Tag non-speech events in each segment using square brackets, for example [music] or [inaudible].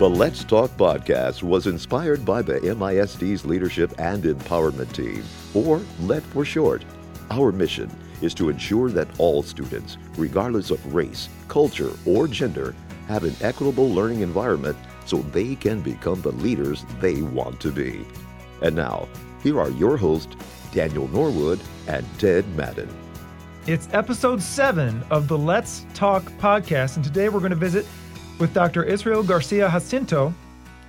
The Let's Talk podcast was inspired by the MISD's leadership and empowerment team, or LET for short. Our mission is to ensure that all students, regardless of race, culture, or gender, have an equitable learning environment so they can become the leaders they want to be. And now, here are your hosts, Daniel Norwood and Ted Madden. It's episode seven of the Let's Talk podcast, and today we're going to visit with Dr. Israel Garcia Jacinto,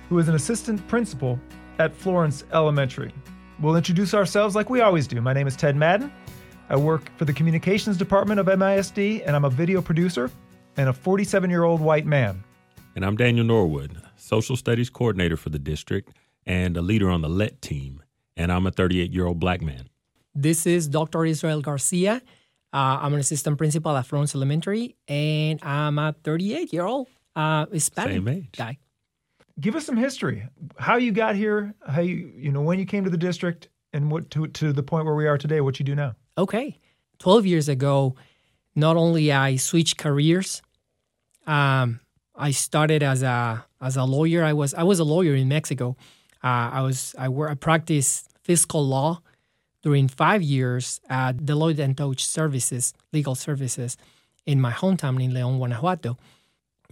who is an assistant principal at Florence Elementary. We'll introduce ourselves like we always do. My name is Ted Madden. I work for the communications department of MISD, and I'm a video producer and a 47 year old white man. And I'm Daniel Norwood, social studies coordinator for the district and a leader on the LET team. And I'm a 38 year old black man. This is Dr. Israel Garcia. Uh, I'm an assistant principal at Florence Elementary, and I'm a 38 year old uh, Hispanic Same age. guy. Give us some history. How you got here, how you, you know, when you came to the district, and what to, to the point where we are today, what you do now. Okay. 12 years ago, not only I switched careers, um, I started as a as a lawyer. I was I was a lawyer in Mexico. Uh, I was I work I practiced fiscal law during five years at Deloitte and Touch Services, legal services, in my hometown in León, Guanajuato.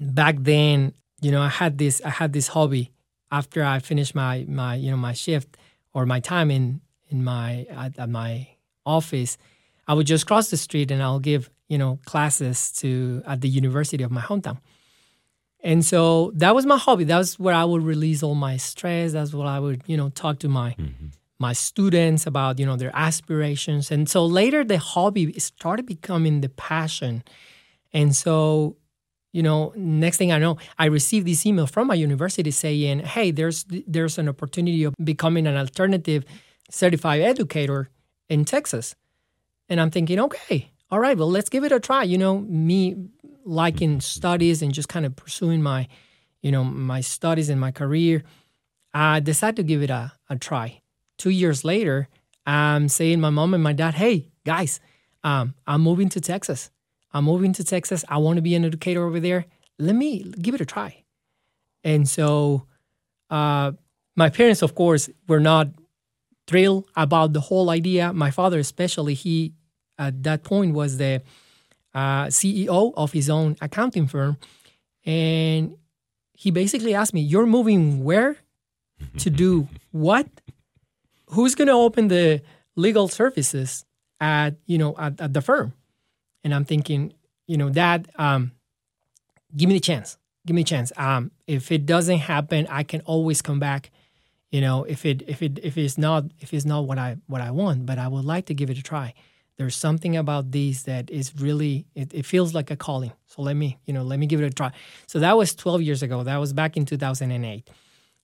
Back then, you know, I had this I had this hobby after I finished my my you know my shift or my time in in my at, at my office. I would just cross the street and I'll give you know classes to at the university of my hometown. And so that was my hobby. That was where I would release all my stress. That's what I would, you know, talk to my mm-hmm. my students about, you know, their aspirations. And so later the hobby started becoming the passion. And so, you know, next thing I know, I received this email from my university saying, "Hey, there's there's an opportunity of becoming an alternative certified educator in Texas." And I'm thinking, "Okay, all right, well, let's give it a try." You know, me liking studies and just kind of pursuing my, you know, my studies and my career, I decided to give it a, a try. Two years later, I'm saying my mom and my dad, hey, guys, um, I'm moving to Texas. I'm moving to Texas. I want to be an educator over there. Let me give it a try. And so uh, my parents, of course, were not thrilled about the whole idea. My father, especially, he at that point was the uh, CEO of his own accounting firm. And he basically asked me, You're moving where? To do what? Who's going to open the legal services at, you know, at, at the firm? And I'm thinking, you know, Dad, um, give me the chance. Give me a chance. Um, if it doesn't happen, I can always come back. You know, if it if it if it's not if it's not what I what I want, but I would like to give it a try there's something about these that is really it, it, feels like a calling so let me you know let me give it a try so that was 12 years ago that was back in 2008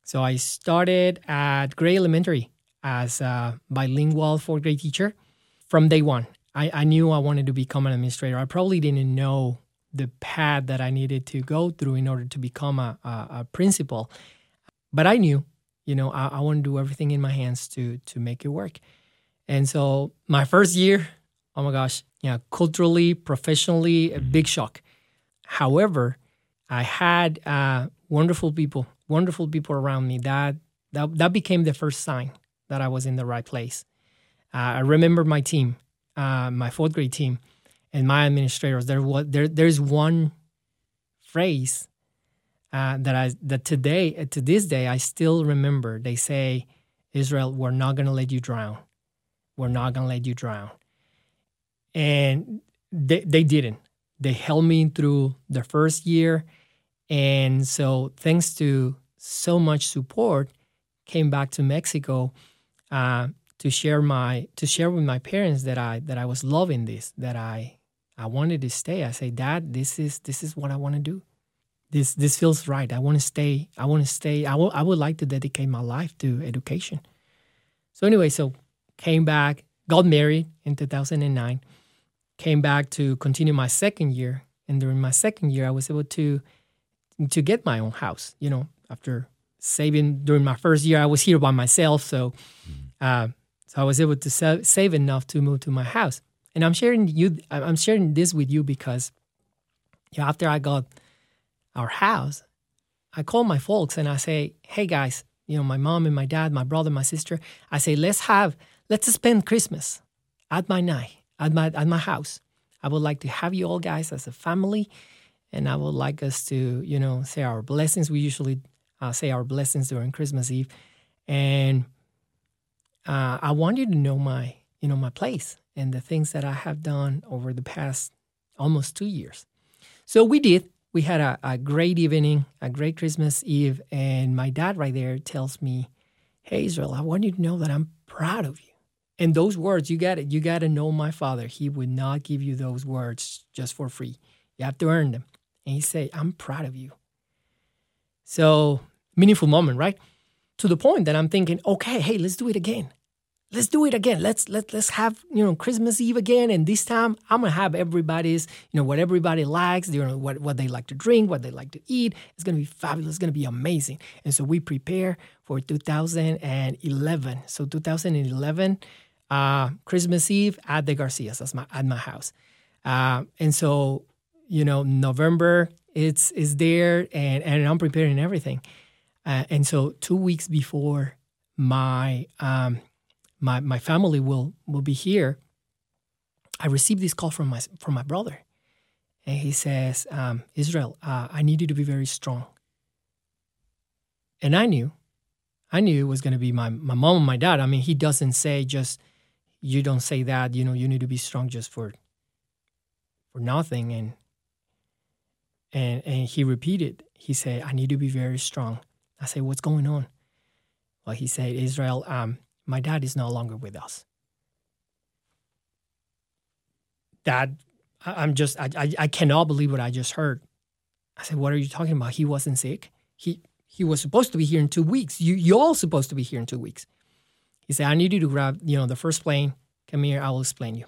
so i started at gray elementary as a bilingual fourth grade teacher from day one I, I knew i wanted to become an administrator i probably didn't know the path that i needed to go through in order to become a, a, a principal but i knew you know I, I want to do everything in my hands to to make it work and so my first year oh my gosh, yeah, culturally, professionally, a big shock. However, I had uh, wonderful people, wonderful people around me. That that that became the first sign that I was in the right place. Uh, I remember my team, uh, my fourth grade team, and my administrators. There was there there's one phrase uh, that I that today to this day I still remember. They say, "Israel, we're not going to let you drown. We're not going to let you drown." and they, they didn't they held me through the first year and so thanks to so much support came back to mexico uh, to share my to share with my parents that i that i was loving this that i i wanted to stay. I say dad this is this is what i want to do. This this feels right. I want to stay i want to stay. I w- I would like to dedicate my life to education. So anyway so came back got married in 2009 came back to continue my second year. And during my second year i was able to to get my own house you know after saving during my first year i was here by myself. So uh, so i was able to sa- save enough to move to my house and i'm sharing you i'm sharing this with you because know, after i got our house I call my folks and I say, hey guys, you know, my mom and my dad, my brother, my sister, I say, let's have, let's spend Christmas at my night, at my at my house. I would like to have you all guys as a family, and I would like us to, you know, say our blessings. We usually uh, say our blessings during Christmas Eve, and uh, I want you to know my, you know, my place and the things that I have done over the past almost two years. So we did. We had a, a great evening, a great Christmas Eve, and my dad right there tells me, "Hey Israel, I want you to know that I'm proud of you." And those words, you got it. You got to know my father. He would not give you those words just for free. You have to earn them. And he said, I'm proud of you. So, meaningful moment, right? To the point that I'm thinking, okay, hey, let's do it again. Let's do it again. Let's let let's have you know Christmas Eve again, and this time I'm gonna have everybody's you know what everybody likes, you know what what they like to drink, what they like to eat. It's gonna be fabulous. It's gonna be amazing. And so we prepare for 2011. So 2011, uh, Christmas Eve at the Garcias, that's my at my house. Uh, and so, you know, November it's is there, and and I'm preparing everything. Uh, and so, two weeks before my um, my my family will will be here, I received this call from my from my brother, and he says, um, "Israel, uh, I need you to be very strong." And I knew, I knew it was going to be my my mom and my dad. I mean, he doesn't say just you don't say that you know you need to be strong just for for nothing and and and he repeated he said i need to be very strong i said what's going on? Well he said israel um my dad is no longer with us. That i'm just I, I i cannot believe what i just heard. I said what are you talking about? He wasn't sick? He he was supposed to be here in two weeks. You you all supposed to be here in two weeks. He said, I need you to grab, you know, the first plane. Come here, I will explain you.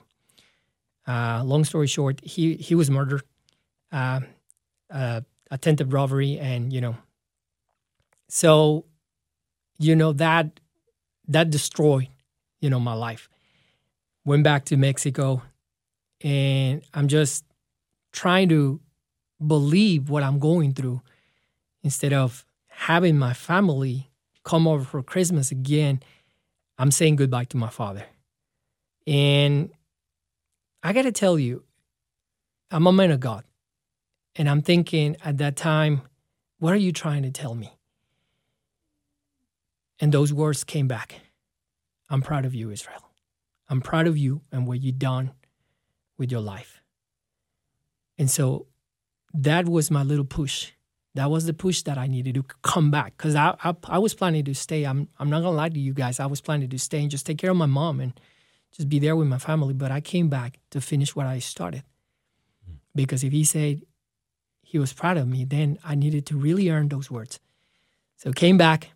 Uh, long story short, he he was murdered, uh, uh, attempted robbery, and you know, so you know that that destroyed, you know, my life. Went back to Mexico, and I'm just trying to believe what I'm going through instead of having my family come over for Christmas again I'm saying goodbye to my father. And I got to tell you, I'm a man of God. And I'm thinking at that time, what are you trying to tell me? And those words came back I'm proud of you, Israel. I'm proud of you and what you've done with your life. And so that was my little push that was the push that I needed to come back because I, I, I was planning to stay. I'm I'm not gonna lie to you guys. I was planning to stay and just take care of my mom and just be there with my family. But I came back to finish what I started mm. because if he said he was proud of me, then I needed to really earn those words. So came back,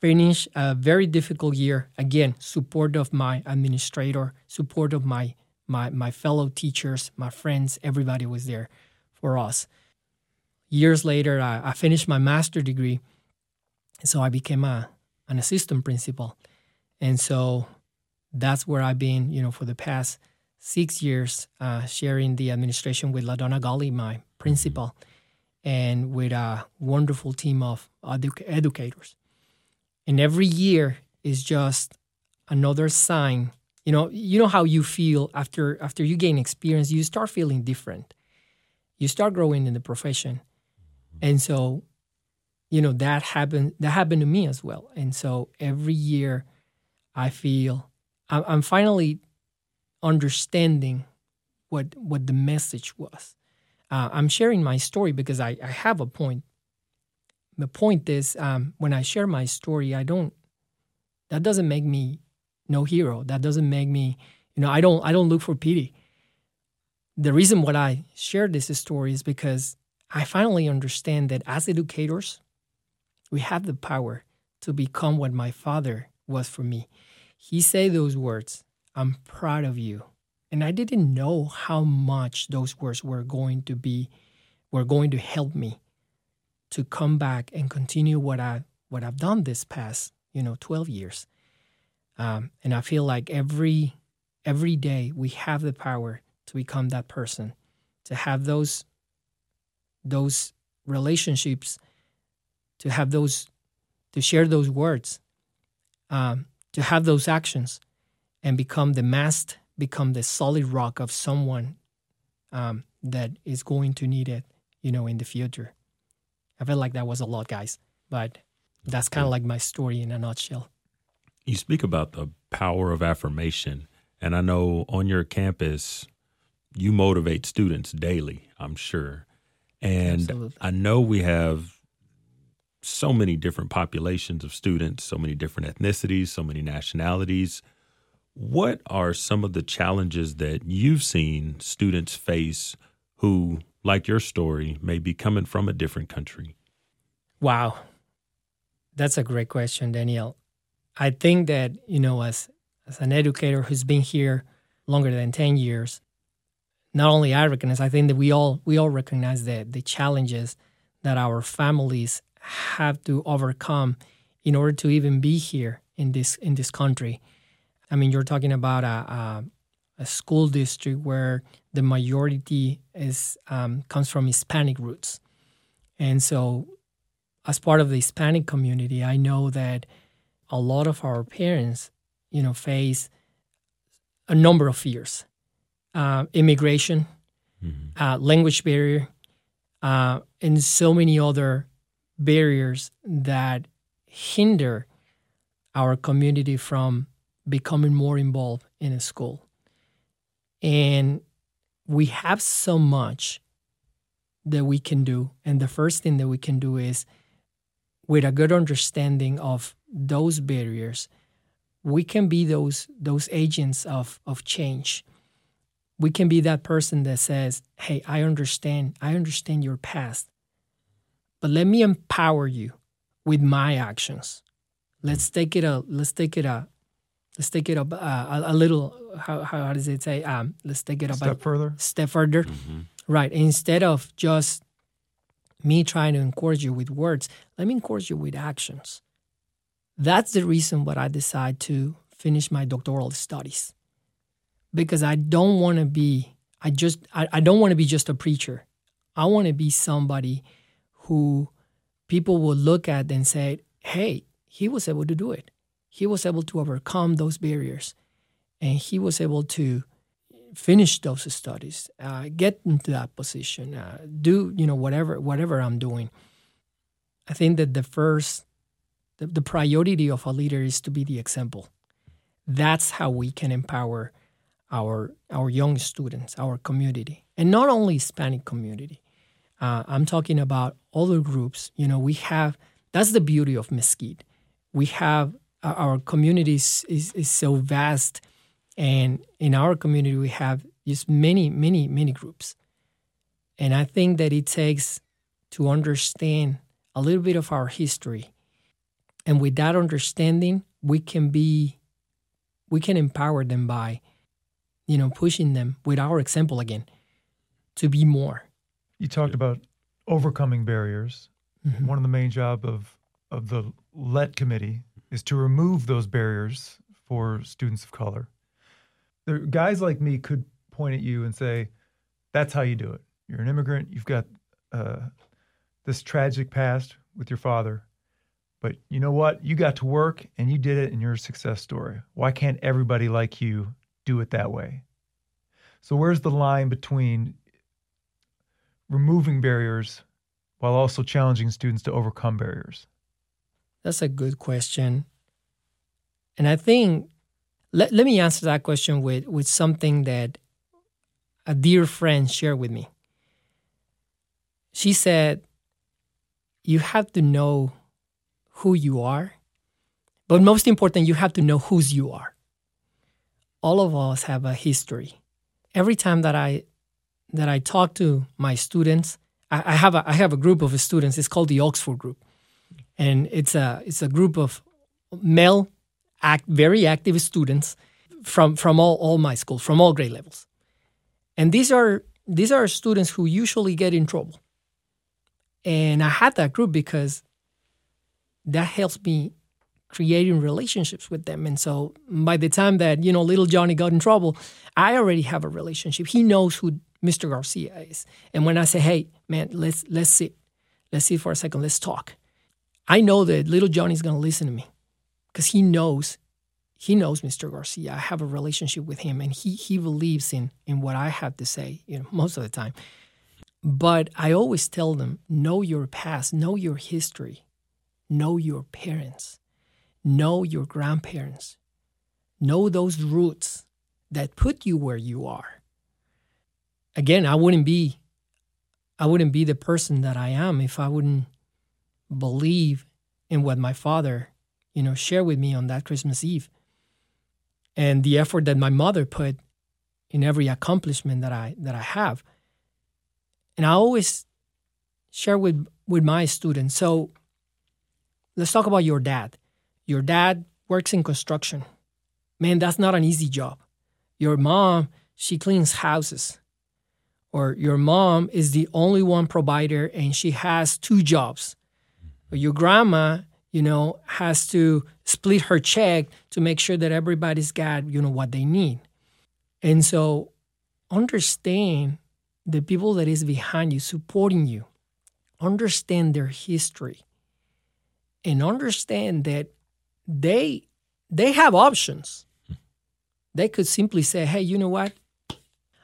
finished a very difficult year. Again, support of my administrator, support of my my my fellow teachers, my friends. Everybody was there for us years later, I, I finished my master degree. So I became a, an assistant principal. And so that's where I've been, you know, for the past six years, uh, sharing the administration with LaDonna Gully, my principal, and with a wonderful team of edu- educators. And every year is just another sign. You know, you know how you feel after after you gain experience, you start feeling different. You start growing in the profession. And so, you know, that happened that happened to me as well. And so every year I feel I'm finally understanding what what the message was. Uh, I'm sharing my story because I, I have a point. The point is, um, when I share my story, I don't. That doesn't make me no hero. That doesn't make me, you know, I don't. I don't look for pity. The reason why I share this story is because I finally understand that as educators, we have the power to become what my father was for me. He said those words, I'm proud of you. And I didn't know how much those words were going to be, were going to help me to come back and continue what I what I've done this past, you know, 12 years. Um, and I feel like every every day we have the power to become that person, to have those those relationships to have those, to share those words, um, to have those actions, and become the mast, become the solid rock of someone um, that is going to need it, you know, in the future. I felt like that was a lot, guys, but that's kind of like my story in a nutshell. You speak about the power of affirmation, and I know on your campus, you motivate students daily, I'm sure. And Absolutely. I know we have so many different populations of students, so many different ethnicities, so many nationalities. What are some of the challenges that you've seen students face who, like your story, may be coming from a different country? Wow. That's a great question, Daniel. I think that, you know, as as an educator who's been here longer than 10 years, not only I recognize, I think that we all we all recognize that the challenges that our families have to overcome in order to even be here in this in this country. I mean, you're talking about a, a, a school district where the majority is um, comes from Hispanic roots, and so as part of the Hispanic community, I know that a lot of our parents, you know, face a number of fears: uh, immigration, uh, language barrier, uh, and so many other barriers that hinder our community from becoming more involved in a school. And we have so much that we can do. And the first thing that we can do is, with a good understanding of those barriers, we can be those those agents of of change. We can be that person that says, "Hey, I understand. I understand your past, but let me empower you with my actions. Let's take it a let's take it a let's take it up uh, a, a little. How, how does it say? Um, let's take it up a Step a further. step further. Right. Instead of just me trying to encourage you with words, let me encourage you with actions. That's the reason why I decided to finish my doctoral studies. Because I don't want to be, I just, I, I don't want to be just a preacher. I want to be somebody who people will look at and say, hey, he was able to do it. He was able to overcome those barriers and he was able to finish those studies, uh, get into that position, uh, do you know whatever whatever I'm doing. I think that the first, the, the priority of a leader is to be the example. That's how we can empower our our young students, our community, and not only Hispanic community. Uh, I'm talking about other groups. You know, we have that's the beauty of Mesquite. We have our- community is, is, is so vast, and in our community we have just many, many, many groups. And I think that it takes to understand a little bit of our history, and with that understanding, we can be, we can empower them by, you know, pushing them with our example again, to be more. You talked about overcoming barriers. Mhm. One of the main job of of the LET committee is to remove those barriers for students of color. There, guys like me could point at you and say, "That's how you do it. You're an immigrant. You've got uh, this tragic past with your father, but you know what? You got to work and you did it, and you're a success story. Why can't everybody like you do it that way?" So, where's the line between removing barriers while also challenging students to overcome barriers? That's a good question. And I think let, let me answer that question with, with something that a dear friend shared with me. She said, You have to know who you are, but most important, you have to know whose you are. All of us have a history. Every time that I that I talk to my students, I, I have a I have a group of students. It's called the Oxford Group and it's a it's a group of male act very active students from from all, all my schools from all grade levels. And these are these are students who usually get in trouble. And i had that group because that helps me creating relationships with them. And so by the time that you know little johnny got in trouble i already have a relationship. He knows who mr garcia is. And when i say hey man let's let's sit. Let's sit for a second. Let's talk I know that little Johnny's going to listen to me because he knows he knows Mr. Garcia. I have a relationship with him and he he believes in in what I have to say, you know, most of the time. But I always tell them, know your past, know your history, know your parents, know your grandparents, know those roots that put you where you are. Again, I wouldn't be I wouldn't be the person that I am if I wouldn't believe in what my father, you know, shared with me on that Christmas Eve. And the effort that my mother put in every accomplishment that I that I have. And I always share with with my students. So let's talk about your dad. Your dad works in construction. Man, that's not an easy job. Your mom, she cleans houses or your mom is the only one provider and she has two jobs. Your grandma, you know, has to split her check to make sure that everybody's got, you know, what they need. And so understand the people that is behind you, supporting you. Understand their history. And understand that they they have options. They could simply say, hey, you know what?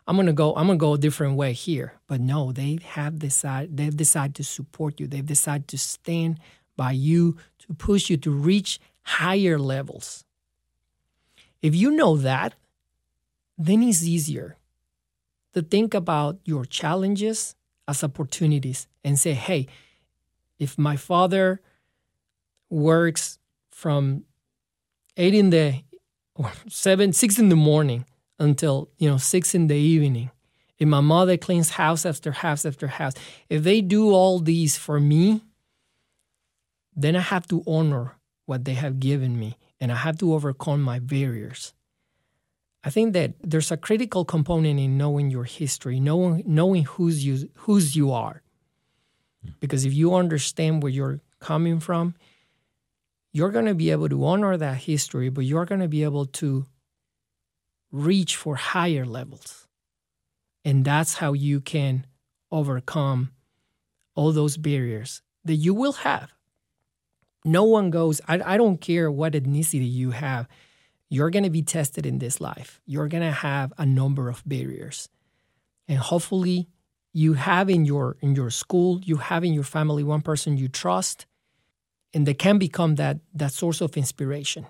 I'm gonna go. I'm gonna go a different way here. But no, they have decided. They've decided to support you. They've decided to stand by you to push you to reach higher levels. If you know that, then it's easier to think about your challenges as opportunities and say, hey, if my father works from eight in the or seven, six in the morning until you know six in the evening. If my mother cleans house after house after house. If they do all these for me then i have to honor what they have given me and i have to overcome my barriers. I think that there's a critical component in knowing your history knowing knowing who's you whose you are. Because if you understand where you're coming from you're going to be able to honor that history but you're going to be able to reach for higher levels. And that's how you can overcome all those barriers that you will have. No one goes, I, I don't care what ethnicity you have, you're going to be tested in this life. You're going to have a number of barriers. And hopefully, you have in your in your school, you have in your family one person you trust, and they can become that that source of inspiration.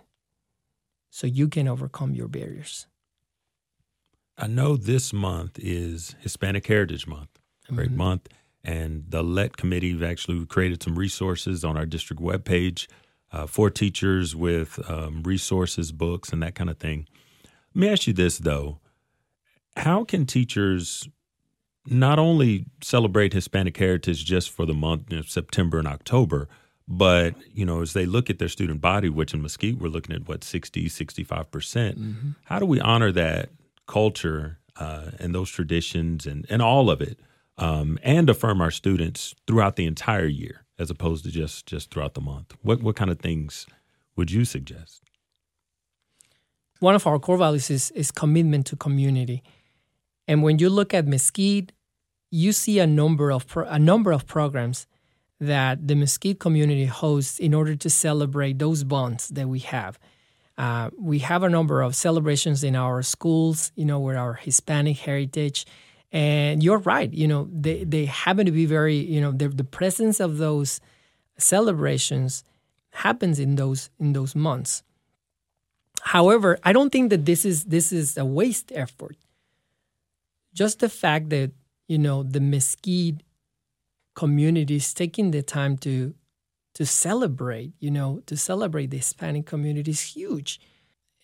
So you can overcome your barriers. I know this month is Hispanic Heritage Month, great mm-hmm. month. And the LET committee have actually created some resources on our district webpage uh, for teachers with um, resources, books, and that kind of thing. Let me ask you this, though. How can teachers not only celebrate Hispanic heritage just for the month of September and October, but you know as they look at their student body which in mesquite we're looking at what 60 65% mm hmm how do we honor that culture uh, and those traditions and, and all of it um, and affirm our students throughout the entire year as opposed to just just throughout the month. What what kind of things would you suggest? One of our core values is, is commitment to community. And when you look at mesquite you see a number of pro- a number of programs that the mesquite community hosts in order to celebrate those bonds that we have uh, we have a number of celebrations in our schools, you know, with our Hispanic heritage. And you're right, you know, they, they happen to be very, you know, the, the presence of those celebrations happens in those in those months. However, I don't think that this is this is a waste effort. Just the fact that, you know, the Mesquite community is taking the time to to celebrate, you know, to celebrate the Hispanic community is huge.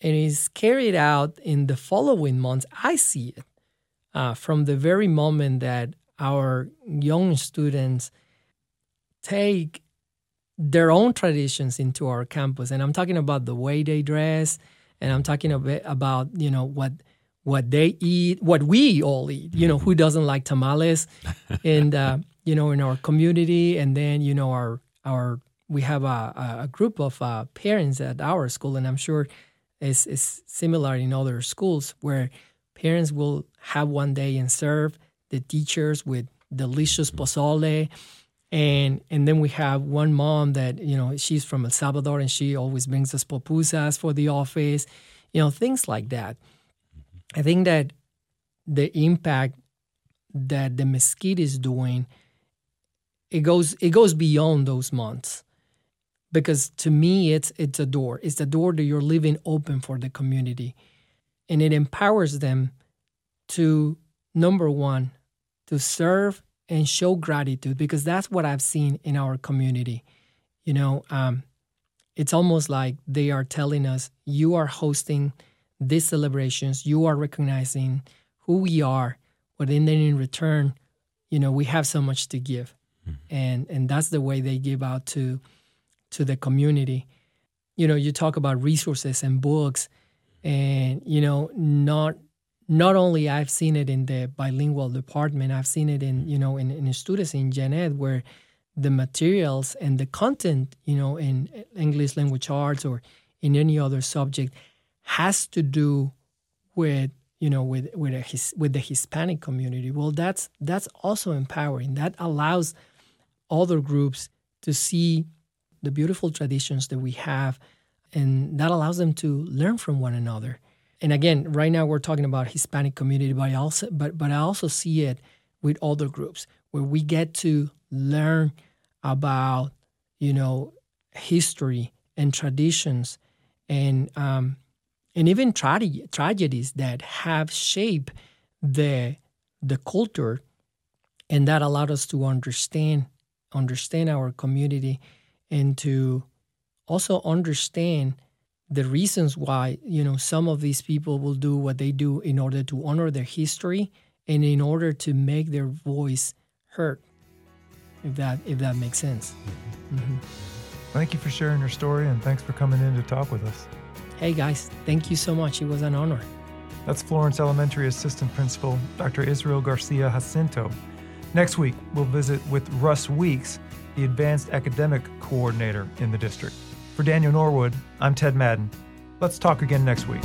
And it's carried out in the following months. I see it uh, from the very moment that our young students take their own traditions into our campus. And I'm talking about the way they dress, and I'm talking a bit about, you know, what what they eat, what we all eat. You know, who doesn't like tamales? [laughs] and uh, you know, in our community, and then you know our our we have a, a group of uh, parents at our school, and I'm sure it's, it's similar in other schools where parents will have one day and serve the teachers with delicious pozole. And and then we have one mom that you know she's from El Salvador and she always brings us pupusas for the office, you know things like that. I think that the impact that the mesquite is doing it goes it goes beyond those months because to me it's it's a door it's a door that you're leaving open for the community and it empowers them to number one to serve and show gratitude because that's what I've seen in our community. You know, um, it's almost like they are telling us, you are hosting these celebrations, you are recognizing who we are, but then in return, you know, we have so much to give. And and that's the way they give out to to the community. You know, you talk about resources and books and you know, not not only I've seen it in the bilingual department, I've seen it in you know in, in students in Gen Ed where the materials and the content you know in English language arts or in any other subject has to do with you know with with a, with the Hispanic community. Well, that's that's also empowering. That allows other groups to see the beautiful traditions that we have, and that allows them to learn from one another. And again, right now we're talking about Hispanic community, but I also but but I also see it with other groups where we get to learn about you know history and traditions and um, and even tra- tragedies that have shaped the the culture and that allowed us to understand understand our community and to also understand the reasons why you know some of these people will do what they do in order to honor their history and in order to make their voice heard if that if that makes sense. Mm-hmm. thank you for sharing your story and thanks for coming in to talk with us. Hey guys thank you so much. It was an honor. That's florence elementary assistant principal dr israel garcia jacinto next week we'll visit with russ weeks the advanced academic coordinator in the district for Daniel Norwood, I'm Ted Madden. Let's talk again next week.